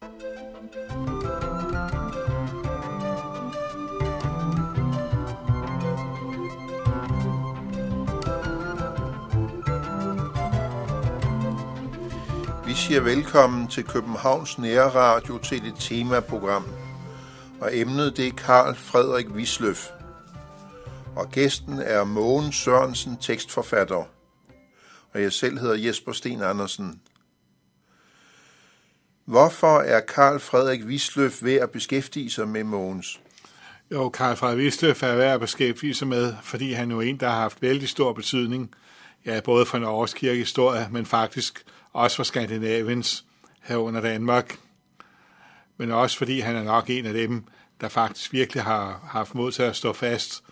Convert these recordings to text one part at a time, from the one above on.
Vi siger velkommen til Københavns Nære Radio til et temaprogram. Og emnet det er Karl Frederik Wisløf. Og gæsten er Mogen Sørensen, tekstforfatter. Og jeg selv hedder Jesper Sten Andersen. Hvorfor er Karl Frederik Wisløf ved at beskæftige sig med Mogens? Jo, Karl Frederik Wisløf er værd at beskæftige sig med, fordi han jo er en, der har haft vældig stor betydning, ja, både for Norges kirkehistorie, men faktisk også for Skandinaviens herunder Danmark. Men også fordi han er nok en af dem, der faktisk virkelig har haft mod til at stå fast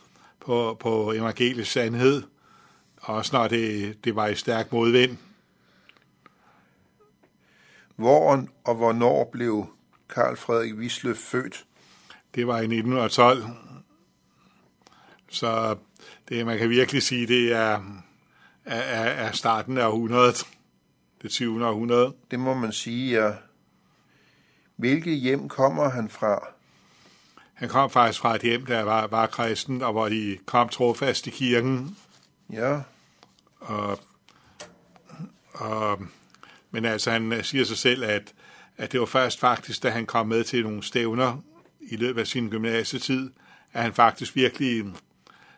på, på evangelisk sandhed, også når det, det var i stærk modvind. Hvor og hvornår blev Karl Frederik Wisløf født? Det var i 1912. Så det, man kan virkelig sige, det er, er, er starten af århundredet. Det 20. århundrede. Det må man sige, ja. Hvilket hjem kommer han fra? Han kom faktisk fra et hjem, der var, var kristen, og hvor de kom trofast i kirken. Ja, Og, og, men altså, han siger sig selv, at, at det var først faktisk, da han kom med til nogle stævner i løbet af sin gymnasietid, at han faktisk virkelig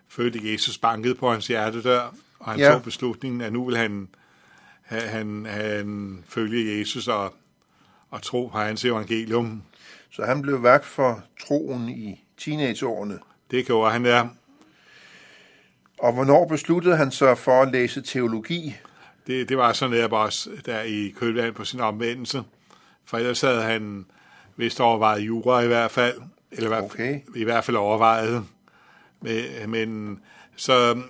følte, at Jesus bankede på hans hjertedør, og han Ja. ja. tog beslutningen, at nu vil han, han, han, følge Jesus og, og tro på hans evangelium. så han blev værk for troen i teenageårene. Det gjorde han der. Og hvornår besluttede han sig for at læse teologi? Det, det var sådan netop også der i kølvand på sin omvendelse. For ellers havde han vist overvejet jura i hvert fald. Eller i hvert, Okay. i hvert fald overvejet. Men, så,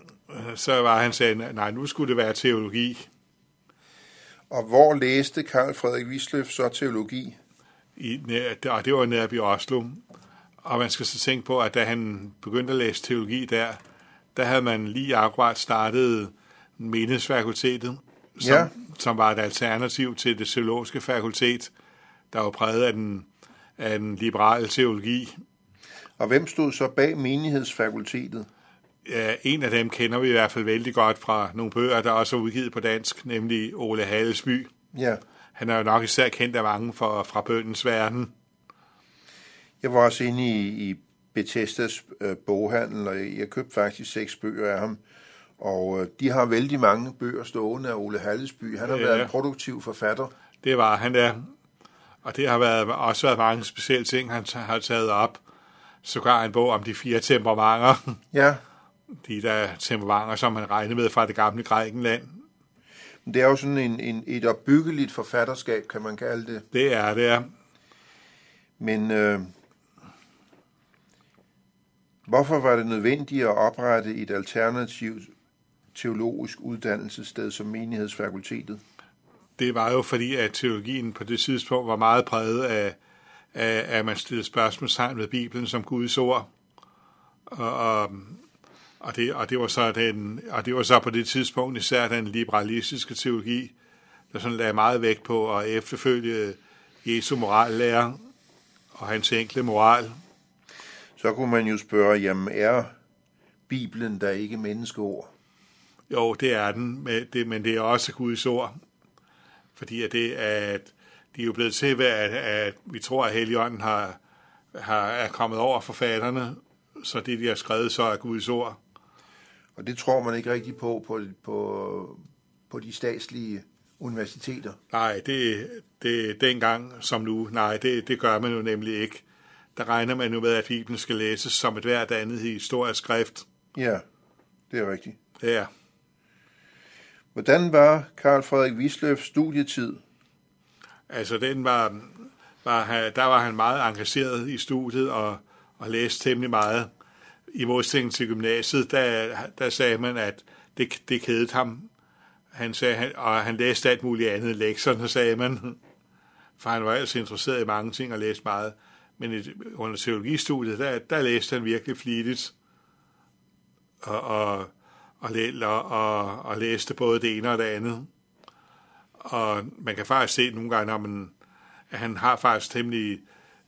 så var han sagde, nej, nu skulle det være teologi. Og hvor læste Karl Frederik Wisløf så teologi? I, og det var netop i Oslo. Og man skal så tænke på, at da han begyndte at læse teologi der, der havde man lige akkurat startet menighedsfakultetet, som, Ja. som var et alternativ til det teologiske fakultet, der var præget af den, af den liberale teologi. Og hvem stod så bag menighedsfakultetet? Ja, en af dem kender vi i hvert fald vældig godt fra nogle bøger, der også er udgivet på dansk, nemlig Ole Hallesby. Ja, Han er jo nok især kendt af mange for, fra bøndens verden. jeg var også inde i, i Bethesdas øh, boghandel, og jeg købte faktisk seks bøger af ham. Og øh, de har vældig mange bøger stående af Ole Hallesby. Han har Ja. været en produktiv forfatter. Det var han der. Og det har været, også været mange specielle ting, han har taget op. Sågar en bog om de fire temperamenter. Ja, De der temperamenter, som man regnede med fra det gamle Grækenland. det er jo sådan en, en, et opbyggeligt forfatterskab, kan man kalde det. Det er det. er. Men øh, hvorfor var det nødvendigt at oprette et alternativt teologisk uddannelsessted som menighedsfakultetet? Det var jo fordi, at teologien på det tidspunkt var meget præget af, af at man stillede spørgsmålstegn ved Bibelen som Guds ord. Og, og, og, det, og, det var så den, og det var så på det tidspunkt især den liberalistiske teologi, der sådan lagde meget vægt på at efterfølge Jesu morallærer og hans enkle moral. Så kunne man jo spørge, jamen er Bibelen der ikke menneskeord? Jo, det er den, men det, men det er også Guds ord. Fordi at det, at de er jo blevet til ved, at, at vi tror, at Helligånden har, har, er kommet over forfatterne, så det, de har skrevet, så er Guds ord. Og det tror man ikke rigtig på på, på, på de statslige universiteter. Nej, det, det er dengang som nu. Nej, det, det gør man jo nemlig ikke. Der regner man jo med, at Bibelen skal læses som et hvert andet historisk skrift. Ja, det er rigtigt. Ja, Hvordan var Karl Frederik Wisløfs studietid? altså den var, var, der var han meget engageret i studiet og, og læste temmelig meget. I modsætning til gymnasiet, der, der sagde man, at det, det kedede ham. Han sagde, han, og han læste alt muligt andet lektierne, sagde man. For han var altså interesseret i mange ting og læste meget. Men i, under teologistudiet, der, der læste han virkelig flittigt. Og, og, og, og, og, læste både det ene og det andet. Og man kan faktisk se nogle gange, når man, at han har faktisk temmelig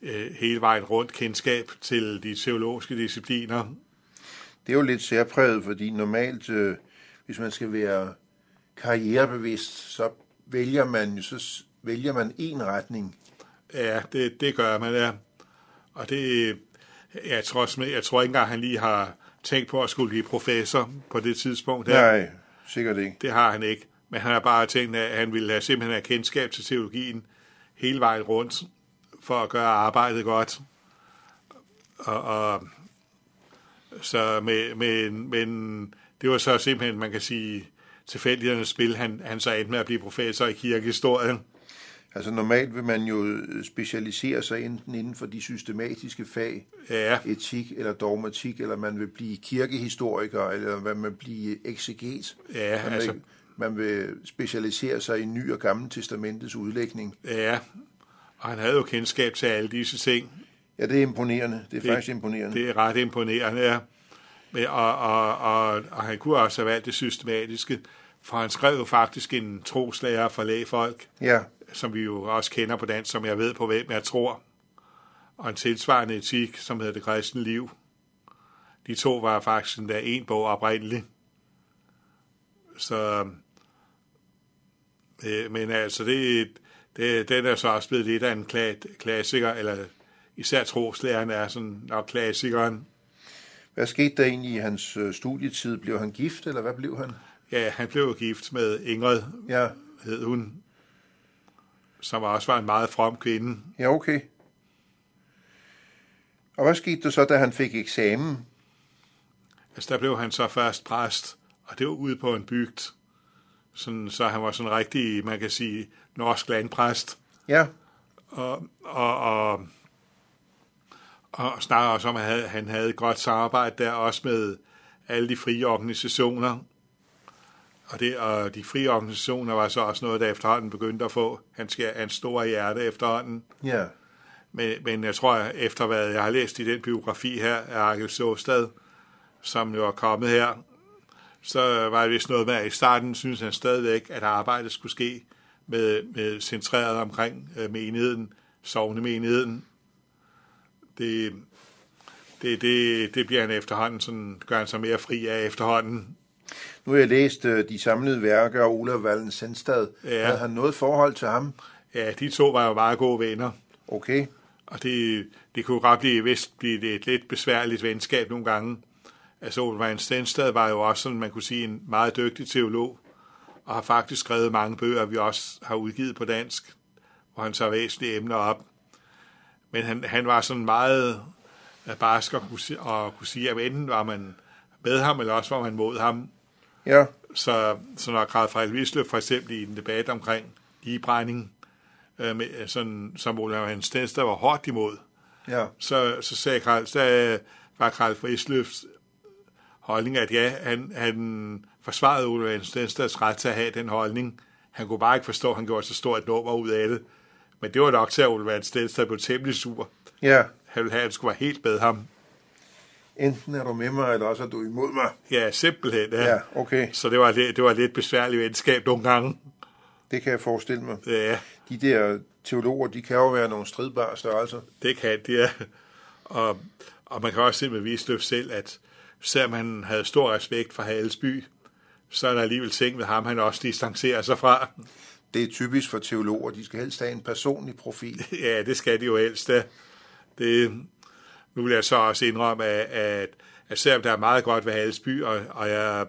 øh, hele vejen rundt kendskab til de teologiske discipliner. Det er jo lidt særpræget, fordi normalt, øh, hvis man skal være karrierebevidst, så vælger man så vælger man en retning. Ja, det, det gør man, ja. Og det, jeg tror, jeg tror ikke engang, han lige har tænkt på at skulle blive professor på det tidspunkt. Her. Nej, sikkert ikke. Det har han ikke. Men han har bare tænkt, at han ville have simpelthen have kendskab til teologien hele vejen rundt, for at gøre arbejdet godt. Og, og så med, men, men det var så simpelthen, man kan sige, tilfældighedernes spil, han, han så endte med at blive professor i kirkehistorie. Altså normalt vil man jo specialisere sig enten inden for de systematiske fag, ja. etik eller dogmatik, eller man vil blive kirkehistoriker, eller man vil blive ekseget. Ja, man, altså, vil, man vil specialisere sig i Ny og Gamle Testamentets udlægning. Ja, og han havde jo kendskab til alle disse ting. Ja, det er imponerende. Det er det, faktisk imponerende. Det er ret imponerende, ja. Og, og, og, og han kunne også have valgt det systematiske, for han skrev jo faktisk en troslærer for lægefolk, ja. Som vi jo også kender på dansk, som jeg ved på, hvem jeg tror, og en tilsvarende etik, som hedder Det kristne liv. De to var faktisk endda en bog oprindeligt. Så, øh, men altså, det, det, den er så også blevet lidt af en klassiker, eller især troslæren er sådan nok klassikeren. Hvad skete der egentlig i hans øh, studietid? Blev han gift, eller hvad blev han? Ja, han blev gift med Ingrid, ja. hed hun, som også var en meget from kvinde. Ja, okay. Og hvad skete der så, da han fik eksamen? Altså, der blev han så først præst, og det var ude på en bygd. Sådan, så han var sådan rigtig, man kan sige, norsk landpræst. Ja. Og, og, og, og snakker også om, at han havde, han havde et godt samarbejde der, også med alle de frie organisationer. Og, det, og de frie organisationer var så også noget, der efterhånden begyndte at få hans, hans store hjerte efterhånden. Ja. Men, men jeg tror, efter hvad jeg har læst i den biografi her af Arkel Såstad, som jo er kommet her, så var det vist noget med, at i starten synes han stadigvæk, at arbejdet skulle ske med, med centreret omkring øh, menigheden, sovnemenigheden. Det, det, det, det bliver han efterhånden, sådan gør han sig mere fri af efterhånden. Nu har jeg læst uh, de samlede værker af Olav Wallen Sandstad. Ja. Havde han noget forhold til ham? Ja, de to var jo meget gode venner. Okay. Og det, det kunne godt blive, vist blive et lidt besværligt venskab nogle gange. Altså, Olav Stenstad var jo også sådan, man kunne sige, en meget dygtig teolog, og har faktisk skrevet mange bøger, vi også har udgivet på dansk, hvor han tager væsentlige emner op. Men han, han var sådan meget barsk og kunne, og kunne sige, at enten var man med ham, eller også var man mod ham. Ja. Så, så når Karl Frejl Wisløf for eksempel i en debat omkring ligebrænding, øh, med, sådan, som Olav Hans Stenstad var hårdt imod, ja. så, så sagde Karl, så var Karl Frisløfs holdning, at ja, han, han forsvarede Olav Hans Stenstads ret til at have den holdning. Han kunne bare ikke forstå, at han gjorde så stort et nummer ud af det. Men det var nok til, at Olav Hans Stenstad blev temmelig sur. Ja. Han ville have, at han skulle være helt med ham. Enten er du med mig, eller også er du imod mig. Ja, simpelthen. Ja, ja okay. Så det var, det, det var lidt besværligt venskab nogle gange. Det kan jeg forestille mig. Ja. De der teologer, de kan jo være nogle stridbare størrelser. Det kan de, ja. Og, og man kan også se med Visløf selv, at selvom han havde stor respekt for Halesby, så er der alligevel ting ved ham, han også distancerer sig fra. Det er typisk for teologer, de skal helst have en personlig profil. ja, det skal de jo helst. Da. Det, nu vil jeg så også indrømme, at, at, at selvom der er meget godt ved Halesby, og, og jeg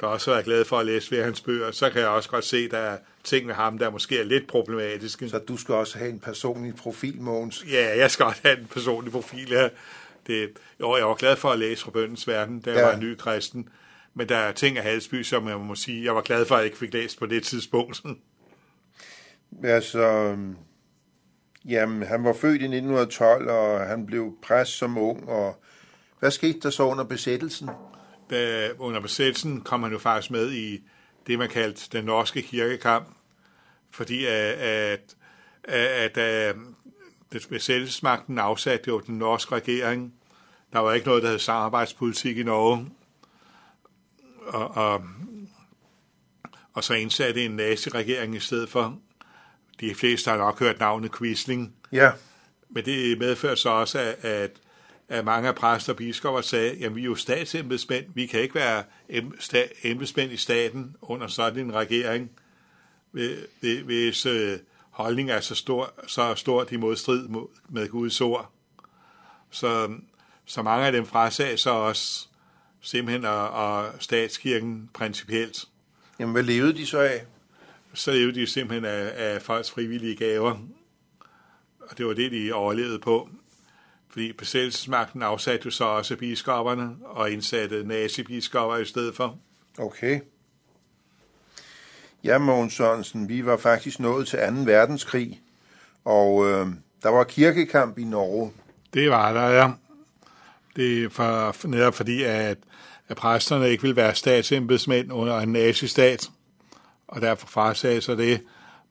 der også været glad for at læse ved hans bøger, så kan jeg også godt se, at der er ting ved ham, der måske er lidt problematiske. Så du skal også have en personlig profil, Mogens? Ja, jeg skal også have en personlig profil, ja. Det, jo, jeg var glad for at læse fra bøndens verden, da jeg ja. var en ny kristen. Men der er ting af Halsby, som jeg må sige, jeg var glad for, at jeg ikke fik læst på det tidspunkt. Altså, jamen, han var født i 1912, og han blev præst som ung, og hvad skete der så under besættelsen? Da, under besættelsen kom han jo faktisk med i det, man kaldte den norske kirkekamp, fordi øh, at, øh, at, øh, at, at besættelsesmagten afsatte jo den norske regering. Der var ikke noget, der hed samarbejdspolitik i Norge. Og, og, og så indsatte en nazi-regering i stedet for de fleste har nok hørt navnet Quisling. Ja, Men det medførte så også, at, at, at mange af præster og biskopper sagde, jamen vi er jo statsembedsmænd, vi kan ikke være embedsmænd i staten under sådan en regering, hvi- hvi- hvis øh, holdning er så, stor, så stort i modstrid mod, med Guds ord. Så, så mange af dem frasag så også simpelthen og, og statskirken principielt. jamen hvad levede de så af? Så levede de simpelthen af, af folks frivillige gaver. Og det var det, de overlevede på. Fordi besættelsesmagten afsatte jo så også biskopperne og indsatte nazibiskopper i stedet for. Okay. Ja, Mogens Sørensen, vi var faktisk nået til 2. verdenskrig, og øh, der var kirkekamp i Norge. Det var der, ja. Det er for, netop fordi, at, at præsterne ikke ville være statsembedsmænd under en nazistat, og derfor frasagde sig det.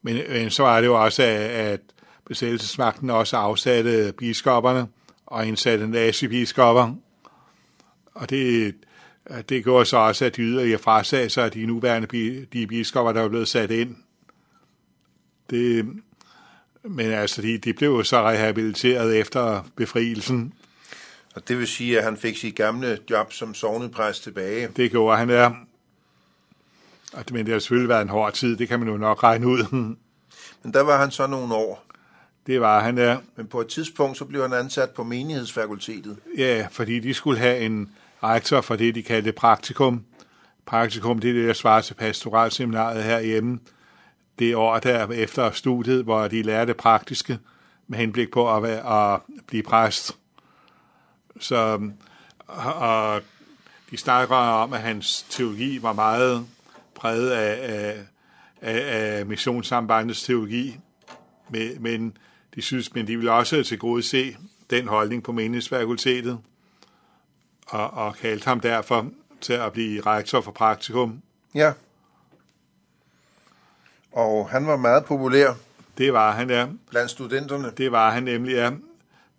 Men, men så var det jo også, at, at besættelsesmagten også afsatte biskopperne og indsatte nazibiskopper. Og det, det gjorde så også, at de yderligere frasagde sig af de nuværende de biskopper, der var blevet sat ind. Det, men altså, de, de blev jo så rehabiliteret efter befrielsen. Og det vil sige, at han fik sit gamle job som sovnepræst tilbage. Det gjorde han der. Og det, men det har selvfølgelig været en hård tid, det kan man jo nok regne ud. Men der var han så nogle år. Det var han der. Men på et tidspunkt, så blev han ansat på menighedsfakultetet. Ja, fordi de skulle have en rektor for det, de kaldte praktikum. Praktikum, det er det, der svarer til pastoralseminaret herhjemme. Det år der efter studiet, hvor de lærte praktiske med henblik på at, være, at blive præst. Så og de snakker om, at hans teologi var meget præget af, af, af, af missionssambandets teologi, men, de synes, men de vil også til gode se den holdning på menighedsfakultetet, og, og kaldte ham derfor til at blive rektor for praktikum. Ja. Og han var meget populær Det var han, ja. blandt studenterne. Det var han nemlig, ja.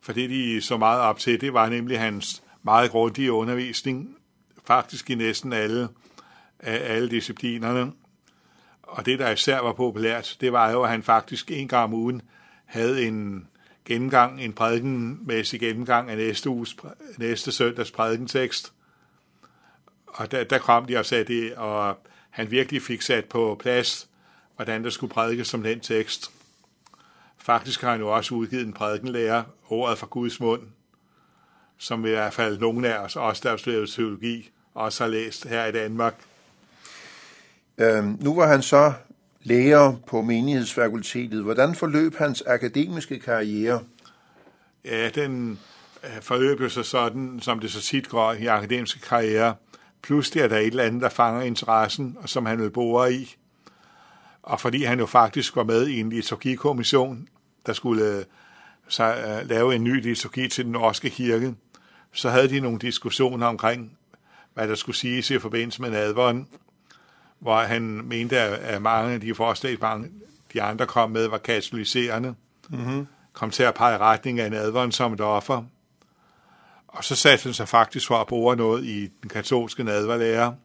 For det, de så meget op til, det var nemlig hans meget grundige undervisning, faktisk i næsten alle, af alle disciplinerne. Og det, der især var populært, det var jo, at han faktisk en gang om ugen havde en gennemgang, en prædikenmæssig gennemgang af næste, uges, næste søndags prædikentekst. Og der, der kom de og sagde det, og han virkelig fik sat på plads, hvordan der skulle prædikes som den tekst. Faktisk har han jo også udgivet en prædikenlærer, ordet fra Guds mund, som i hvert fald nogle af os, også der har studeret teologi, også har læst her i Danmark. Øh, nu var han så lærer på menighedsfakultetet. Hvordan forløb hans akademiske karriere? Ja, den øh, forløb jo så sådan, som det så tit går i akademiske karriere. Pludselig er der et eller andet, der fanger interessen, og som han vil bore i. Og fordi han jo faktisk var med i en liturgikommission, der skulle øh, så, uh, lave en ny liturgi til den norske kirke, så havde de nogle diskussioner omkring, hvad der skulle siges i forbindelse med nadveren, hvor han mente, at mange af de forslag, mange de andre kom med, var katoliserende. Mm-hmm. Kom til at pege retning af nadveren som et offer. Og så satte han sig faktisk for at bruge noget i den katolske nadverlære.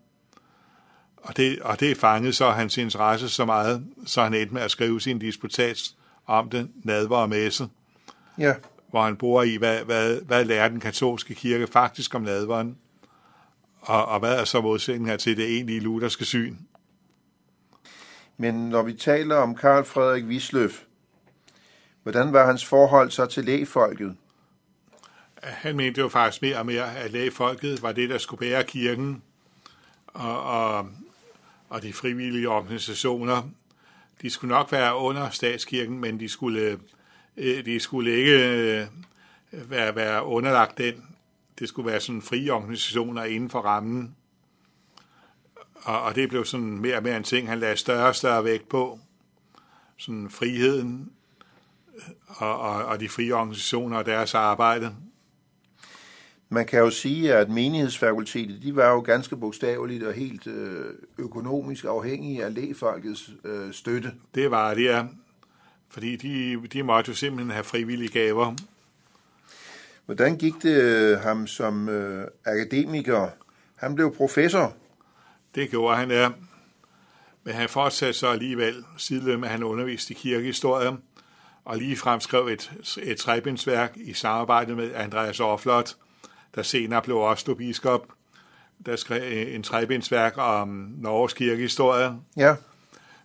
Og det, og det fangede så hans interesse så meget, så han endte med at skrive sin disputats om det, nadver og messe, Ja, hvor han bruger i, hvad, hvad, hvad lærer den katolske kirke faktisk om nadveren, og, og hvad er så modsætningen her til det egentlige lutherske syn. men når vi taler om Karl Frederik Wisløff, hvordan var hans forhold så til lægfolket? Han mente jo faktisk mere og mere, at lægefolket var det, der skulle bære kirken, og, og, og de frivillige organisationer. De skulle nok være under statskirken, men de skulle, øh, de skulle ikke øh, være, være underlagt den. Det skulle være sådan frie organisationer inden for rammen. Og, og det blev sådan mere og mere en ting, han lagde større og større vægt på. Sådan friheden og, og, og de frie organisationer og deres arbejde. Man kan jo sige, at menighedsfakultetet, de var jo ganske bogstaveligt og helt øh, økonomisk afhængige af lægefolkets øh, støtte. Det var det, ja. Fordi de, de måtte jo simpelthen have frivillige gaver. Hvordan gik det øh, ham som øh, akademiker? Han blev professor. Det gjorde han, ja. Men han fortsatte så alligevel sideløbende med, han underviste i kirkehistorie, og lige fremskrev et, et trebindsværk i samarbejde med Andreas Orflot, der senere blev Oslo biskop, der skrev en trebindsværk om Norges kirkehistorie, Ja.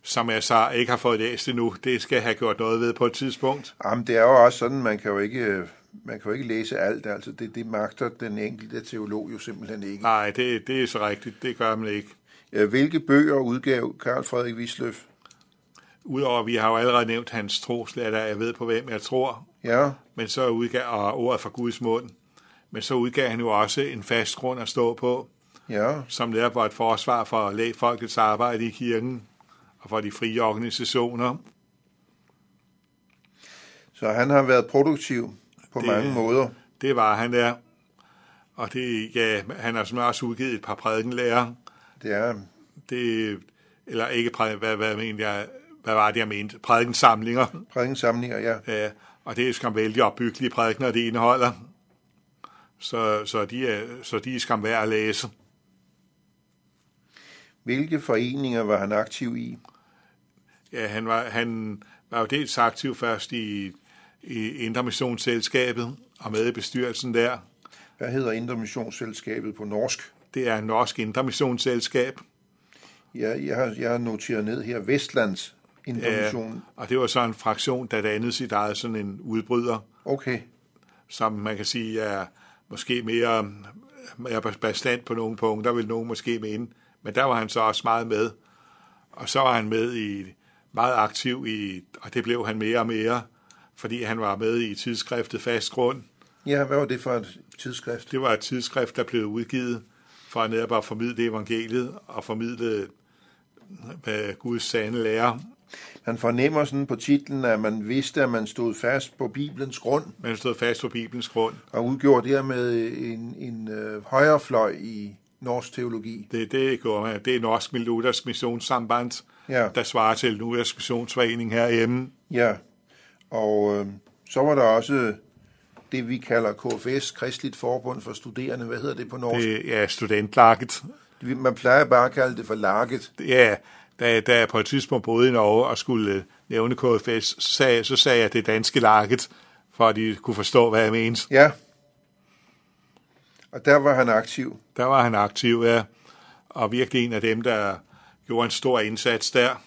som jeg så ikke har fået læst endnu. Det skal jeg have gjort noget ved på et tidspunkt. Jamen, det er jo også sådan, man kan jo ikke, øh, man kan jo ikke læse alt. Altså, det, det magter den enkelte teolog jo simpelthen ikke. Nej, det, det er så rigtigt. Det gør man ikke. Hvilke bøger udgav Karl Frederik Wisløf? Udover, vi har jo allerede nævnt hans troslærer, jeg ved på hvem jeg tror, Ja, men så udgav, og ordet fra Guds mund. Men så udgav han jo også en fast grund at stå på, ja, som netop var et forsvar for lægfolkets arbejde i kirken og for de frie organisationer. så han har været produktiv på Det- mange måder. Det var han der. Og det, ja, han har simpelthen også udgivet et par prædikenlærer. Det er, Det, eller ikke prædiken, hvad, hvad, mener jeg, hvad var det, jeg mente? Prædikensamlinger. prædikensamlinger, ja. Ja, og det er skam vældig opbyggelige prædikener, det indeholder. Så, så, de er, så de er skam værd at læse. Hvilke foreninger var han aktiv i? Ja, han var, han var jo dels aktiv først i, i Indre Missionsselskabet og med i bestyrelsen der. Hvad hedder Intermissionsselskabet på norsk? Det er norsk Indre Missionsselskab. Ja, jeg har, jeg har noteret ned her. Vestlands Intermission. Ja, og det var så en fraktion, der dannede sit eget sådan en udbryder, Okay, som man kan sige er måske mere, mere bestand på nogle punkter, vil nogen måske mene. Men der var han så også meget med. Og så var han med i meget aktiv i, og det blev han mere og mere, fordi han var med i tidsskriftet Fast Grund. ja, hvad var det for et tidsskrift? Det var et tidsskrift, der blev udgivet for netop at formidle evangeliet og formidle hvad Guds sande lære. Han fornemmer sådan på titlen, at man vidste, at man stod fast på Bibelens grund, Man stod fast på Bibelens grund. og udgjorde dermed en, en øh, højrefløj i norsk teologi. Det, det gjorde man. Det er Norsk Luthersk Missionssamband, Ja, der svarer til Luthersk Missionsforening herhjemme. ja. Og øh, så var der også det, vi kalder KFS, Kristligt Forbund for Studerende. Hvad hedder det på norsk? Det... Er studentlakket. Man plejer bare at kalde det for laget. Ja, da, da jeg på et tidspunkt boede i Norge og skulle øh, nævne KFS, så sagde, så sagde jeg det danske lakket, for at de kunne forstå, hvad jeg mente. Ja. Og der var han aktiv. Der var han aktiv, ja, og virkelig en af dem, der gjorde en stor indsats der.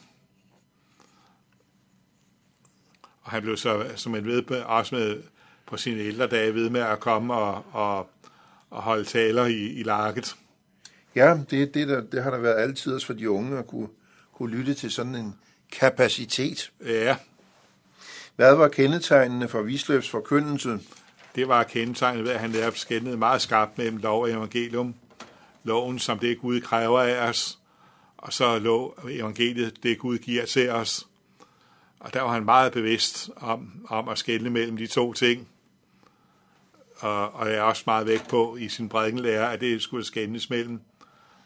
Og han blev så, som man ved, også med på sine ældre dage ved med at komme og, og, og holde taler i, i lakket. Ja, det, det, der, det har der været altid for de unge at kunne, kunne lytte til sådan en kapacitet. Ja, Hvad var kendetegnene for Wisløfs forkyndelse? det var kendetegnet ved, at han netop skændede meget skarpt mellem lov og evangelium. Loven, som det Gud kræver af os, og så lov evangeliet, det Gud giver til os. Og der var han meget bevidst om, om at skelne mellem de to ting. Og, og jeg er også meget vægt på i sin prædikenlære, at det skulle skændes mellem.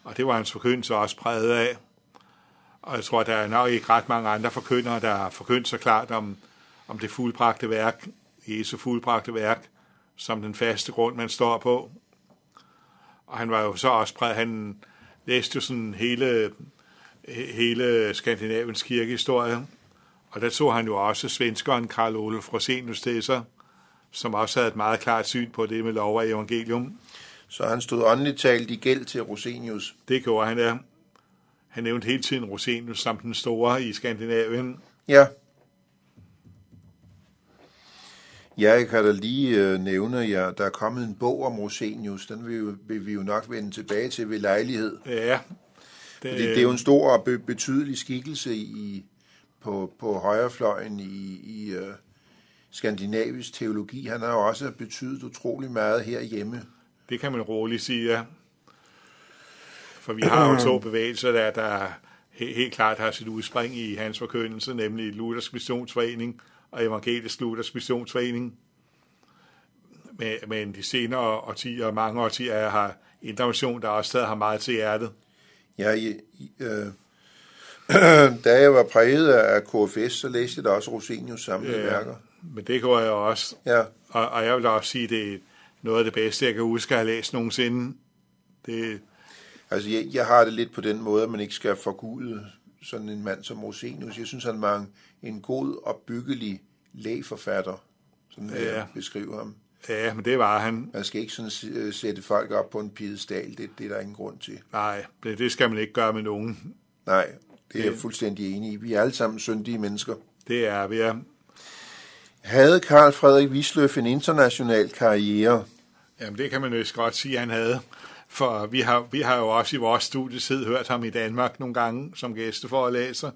Og det var hans forkyndelse også præget af. Og jeg tror, der er nok ikke ret mange andre forkyndere, der har forkyndt så klart om, om det fuldbragte værk, Jesu fuldbragte værk, som den faste grund, man står på. Og han var jo så også præget, han læste jo sådan hele, hele Skandinaviens kirkehistorie, og der tog han jo også svenskeren Karl Olof Rosenius til sig, som også havde et meget klart syn på det med lov og evangelium. Så han stod åndeligt talt i gæld til Rosenius. Det gjorde han der. Han nævnte hele tiden Rosenius som den store i Skandinavien. Ja. Ja, jeg kan da lige øh, nævne, ja, der er kommet en bog om Rosenius. Den vil, jo, vil vi jo nok vende tilbage til ved lejlighed. Ja, Det, det er jo en stor og be- betydelig skikkelse i, på, på højrefløjen i, i uh, skandinavisk teologi. Han har jo også betydet utrolig meget herhjemme. Det kan man roligt sige, ja. For vi har jo to bevægelser, der, der he- helt klart har sit udspring i hans forkyndelse, nemlig Luthersk Missionsforening og Evangelisk Luthersk Missionsforening. Men, men de senere årtier, mange årtier, har intervention, der også stadig har meget til hjertet. Ja, i, i, øh, da jeg var præget af KFS, så læste jeg da også Rosenius samlede Ja. værker. Men det går jeg også. Ja, Og, og jeg vil også sige, det er noget af det bedste, jeg kan huske at have læst nogensinde. Det, altså jeg, jeg har det lidt på den måde, at man ikke skal forgude sådan en mand som Rosenius. Jeg synes, han var en, en god og byggelig lægforfatter, sådan ja. Jeg beskriver ham. Ja, men det var han. Man skal ikke sådan øh, sætte folk op på en piedestal, det, det er der ingen grund til. Nej, det, det skal man ikke gøre med nogen. Nej, det er jeg fuldstændig enig i. Vi er alle sammen syndige mennesker. Det er vi er. Havde Karl Frederik Wisløff en international karriere? Jamen, det kan man jo godt sige, at han havde. For vi har, vi har jo også i vores studietid hørt ham i Danmark nogle gange som gæsteforelæser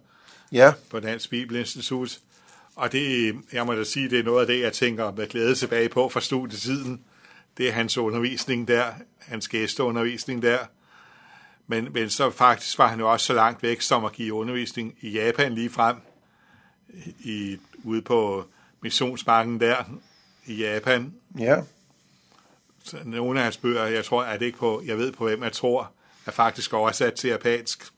Ja, på Dansk Bibelinstitut. Og det, jeg må da sige, det er noget af det, jeg tænker med glæde tilbage på fra studietiden. Det er hans undervisning der, hans gæsteundervisning der. Men, men så faktisk var han jo også så langt væk som at give undervisning i Japan lige frem, i, ude på missionsmarken der i Japan. ja. Så nogle af hans bøger, jeg tror, at det ikke på, jeg ved på, hvem jeg tror, er faktisk oversat til japansk.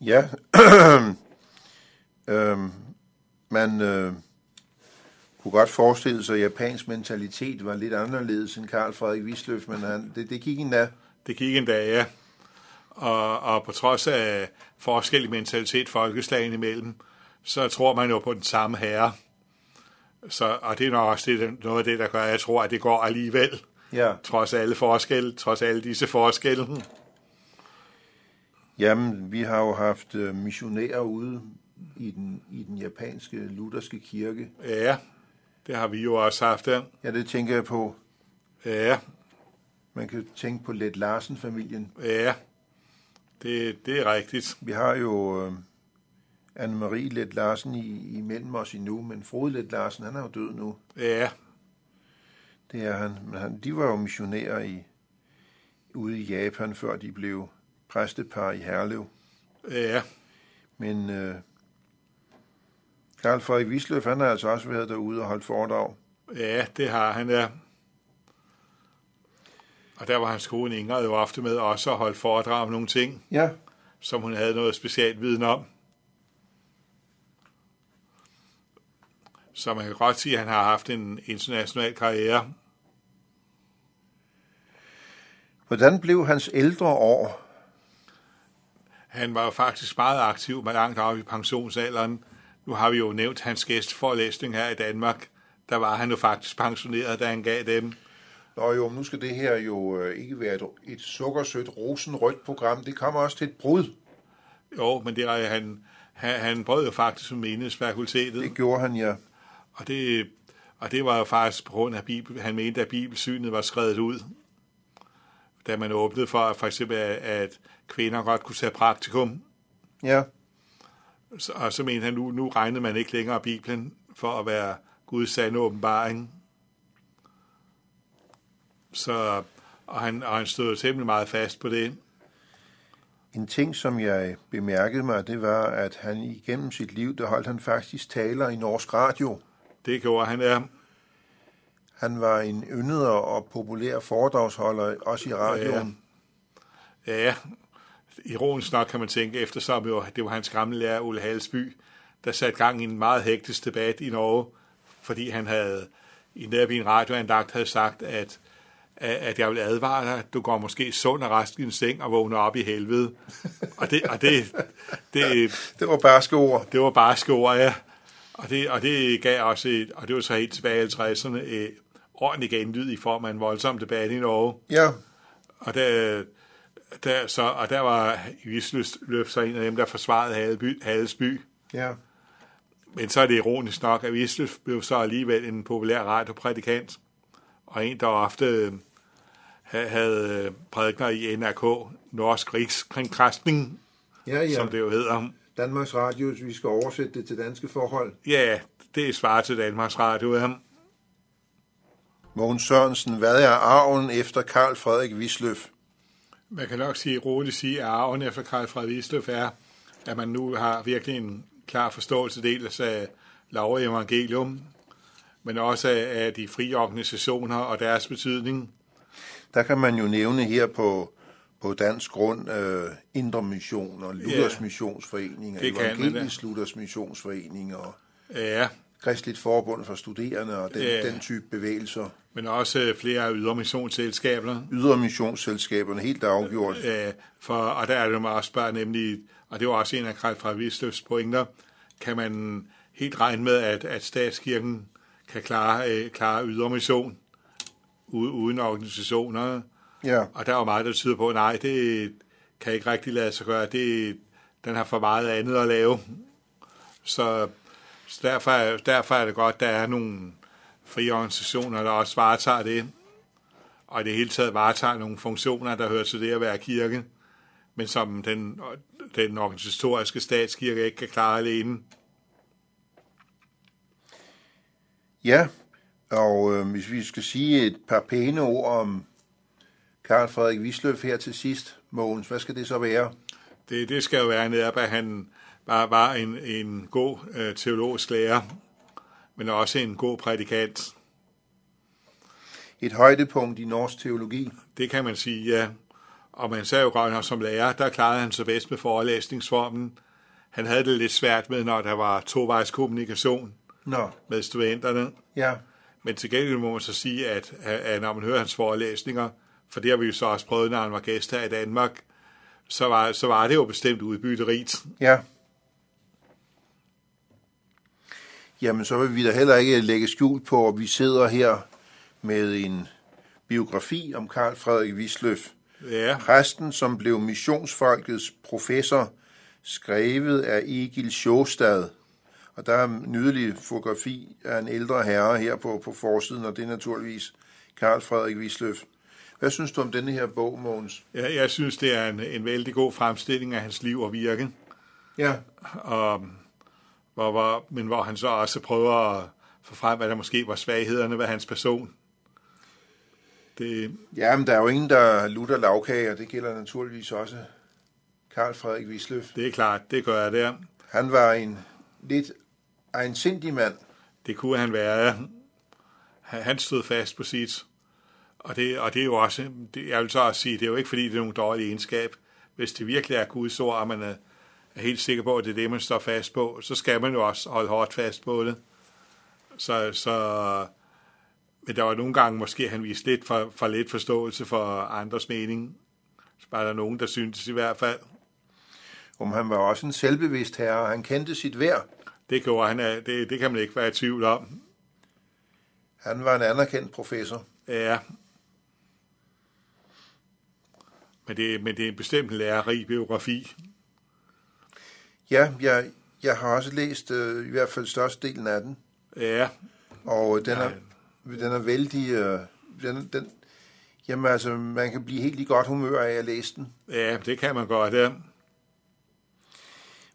Ja, øhm, man øh, kunne godt forestille sig, at japansk mentalitet var lidt anderledes end Karl Frederik Wisløff, men han, det, det gik endda. Det gik en dag, ja. Og, og på trods af forskellig mentalitet folkeslagene imellem, så tror man jo på den samme herre. Så, og det er nok også det, noget af det, der gør, at jeg tror, at det går alligevel. Ja. Trods alle forskelle, trods alle disse forskelle. Jamen, vi har jo haft øh, missionærer ude i den, i den japanske lutherske kirke. Ja, det har vi jo også haft der. Ja, det tænker jeg på. Ja, Man kan tænke på Let Larsen-familien. ja, det, det er rigtigt. Vi har jo øh, Anne-Marie Let Larsen i, imellem os endnu, men Frode Let Larsen, han er jo død nu. Ja, Det er han. Men han, de var jo missionærer i, ude i Japan, før de blev præstepar i Herlev. ja, Men øh, Karl Frederik Wisløff, han har altså også været derude og holdt foredrag. Ja, det har han, ja. Og der var hans kone Ingrid jo ofte med også at holde foredrag om nogle ting, Ja, som hun havde noget specielt viden om. Så man kan godt sige, at han har haft en international karriere. hvordan blev hans ældre år? Han var jo faktisk meget aktiv med langt op i pensionsalderen. Nu har vi jo nævnt hans gæstforelæsning her i Danmark. Der var han jo faktisk pensioneret, da han gav dem. Nå jo, nu skal det her jo øh, ikke være et, et sukkersødt, rosenrødt program. Det kommer også til et brud. Jo, men det er, han, han, han brød jo faktisk med menighedsfakultetet. Det gjorde han, ja. Og det, og det var jo faktisk på grund af Bibel. Han mente, at bibelsynet var skrevet ud. Da man åbnede for, for eksempel, at, at kvinder godt kunne tage praktikum. Ja, Så, og så mente han, nu, nu regnede man ikke længere Bibelen for at være Guds sande åbenbaring. Så, og han, og han stod temmelig meget fast på det. En ting, som jeg bemærkede mig, det var, at han igennem sit liv, der holdt han faktisk taler i Norsk Radio. Det gjorde han, ja. Han var en yndet og populær foredragsholder, også i radioen. Ja, ironisk nok kan man tænke, eftersom jo, det var hans gamle lærer, Ole Halsby, der satte gang i en meget hektisk debat i Norge, fordi han havde i en radioandagt havde sagt, at, at jeg vil advare dig, du går måske sund og rask i en seng og vågner op i helvede. Og det, og det, det, Det var barske ord. det var bare skår, ja. Og det, og det gav også, et, og det var så helt tilbage i 60'erne, et ordentligt genlyd i form af en voldsom debat i Norge. Ja, Og der, der, så, og der var Wisløf så en af dem, der forsvarede Hadeby, Hadesby. ja. Men så er det ironisk nok, at Wisløf blev så alligevel en populær radioprædikant, og en, der ofte øh, ha- havde øh, prædikner i NRK, Norsk Rikskringkastning, Ja, ja. som det jo hedder. Danmarks Radio, hvis vi skal oversætte det til danske forhold. Ja, det er svar til Danmarks Radio. Ja. Mogens Sørensen, hvad er arven efter Karl Frederik Wisløff? Man kan nok sige, roligt sige, at arven efter Karl Frederik Wisløff er, at man nu har virkelig en klar forståelse dels af og evangelium, men også af, de frie organisationer og deres betydning. Der kan man jo nævne her på, på dansk grund øh, Indre Mission og Luthers Ja. Missionsforening og man. Evangelisk Luthers Missionsforening og Ja, Kristligt Forbund for Studerende og den, Ja. den type bevægelser. Men også øh, flere ydermissionsselskaber. Ydermissionsselskaberne helt afgjort. Øh, for, og der er det jo meget spørg, nemlig, og det var også en af Karl fra Visløs pointer, kan man helt regne med, at, at statskirken kan klare, øh, klare ydermission uden organisationer. Ja, Og der er jo meget, der tyder på, at nej, det kan ikke rigtig lade sig gøre. Det, den har for meget andet at lave. Så, så derfor, er- derfor er det godt, at der er nogle frie organisationer, der også varetager det. Og i det hele taget varetager nogle funktioner, der hører til det at være kirke, men som den, den organisatoriske statskirke ikke kan klare alene. Ja. og øh, hvis vi skal sige et par pæne ord om Karl Frederik Wisløf her til sidst, Mogens, hvad skal det så være? Det, det skal jo være netop, at han var, var en, en god øh, teologisk lærer, men også en god prædikant. Et højdepunkt i norsk teologi. Det kan man sige, ja. Og man sagde jo godt nok som lærer, der klarede han sig bedst med forelæsningsformen. Han havde det lidt svært med, når der var tovejs kommunikation Nå, med studenterne. ja. Men til gengæld må man så sige, at, at når man hører hans forelæsninger, for det har vi jo så også prøvet, når han var gæst her i Danmark, så var, så var det jo bestemt udbytterigt. Ja. Jamen, så vil vi da heller ikke lægge skjul på, at vi sidder her med en biografi om Karl Frederik Wisløf. Ja, Præsten, som blev missionsfolkets professor, skrevet af Egil Sjåstad. Og der er en nydelig fotografi af en ældre herre her på, på forsiden, og det er naturligvis Karl Frederik Wisløf. Hvad synes du om denne her bog, Mogens? jeg, jeg synes, det er en, en vældig god fremstilling af hans liv og virke. Ja. og, hvor, hvor, men hvor han så også prøver at få frem, hvad der måske var svaghederne ved hans person. Det, Ja, men der er jo ingen, der lutter lavkage, og det gælder naturligvis også Karl Frederik Wisløf. det er klart, det gør jeg der. Han var en lidt egensindig mand. Det kunne han være. Han han stod fast på sit. Og det, og det er jo også, det, jeg vil så også sige, det er jo ikke fordi, det er nogen dårlig egenskab. Hvis det virkelig er Guds ord, og man er, er helt sikker på, at det er det, man står fast på, så skal man jo også holde hårdt fast på det. Så, så men der var nogle gange måske, han viste lidt for, for lidt forståelse for andres mening. Så var der nogen, der syntes i hvert fald. Om han var også en selvbevidst herre, og han kendte sit værd. Det gjorde han, af- det, det kan man ikke være i tvivl om. Han var en anerkendt professor. Ja. Men det, men det er en bestemt lærerig biografi. Ja, jeg, jeg har også læst øh, i hvert fald størstedelen af den, Ja, og den er, den er vældig... Øh, den, den, jamen altså, man kan blive helt i godt humør af at læse den. ja, det kan man godt. Ja.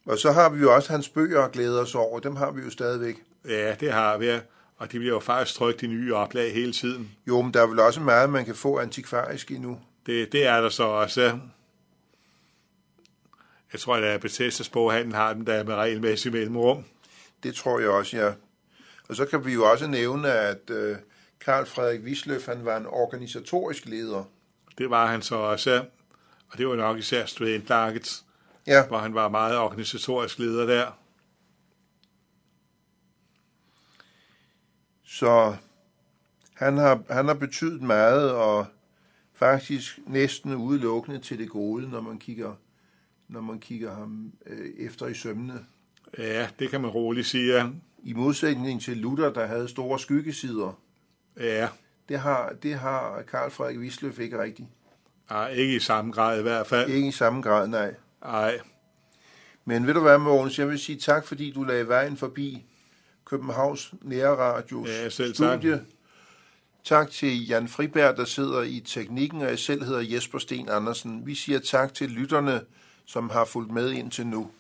Og så har vi jo også hans bøger at glæde os over. Dem har vi jo stadigvæk. ja, det har vi. Og de bliver jo faktisk trykt i nye oplag hele tiden. Jo, men der er vel også meget, man kan få antikvarisk endnu. Det, det er der så også. Jeg tror, at Bethesdas boghandel har den der med regelmæssig mellemrum. Det tror jeg også, ja. Og så kan vi jo også nævne, at øh, Karl Frederik Wisløf, han var en organisatorisk leder. Det var han så også. Og det var nok især studentlaget, Ja, hvor han var meget organisatorisk leder der. så han har, han har betydet meget, og faktisk næsten udelukkende til det gode, når man kigger, når man kigger ham øh, efter i sømne. Ja, det kan man roligt sige. ja. I modsætning til Luther, der havde store skyggesider, Ja, det har, det har Karl Frederik Wisløf ikke rigtigt. Ej, ikke i samme grad i hvert fald. Ikke i samme grad, nej. Nej, Men ved du hvad, Mogens, jeg vil sige tak, fordi du lagde vejen forbi Københavns Nærradios Ja, selv tak. studie. Tak til Jan Friberg, der sidder i teknikken, og jeg selv hedder Jesper Sten Andersen. Vi siger tak til lytterne, som har fulgt med indtil nu.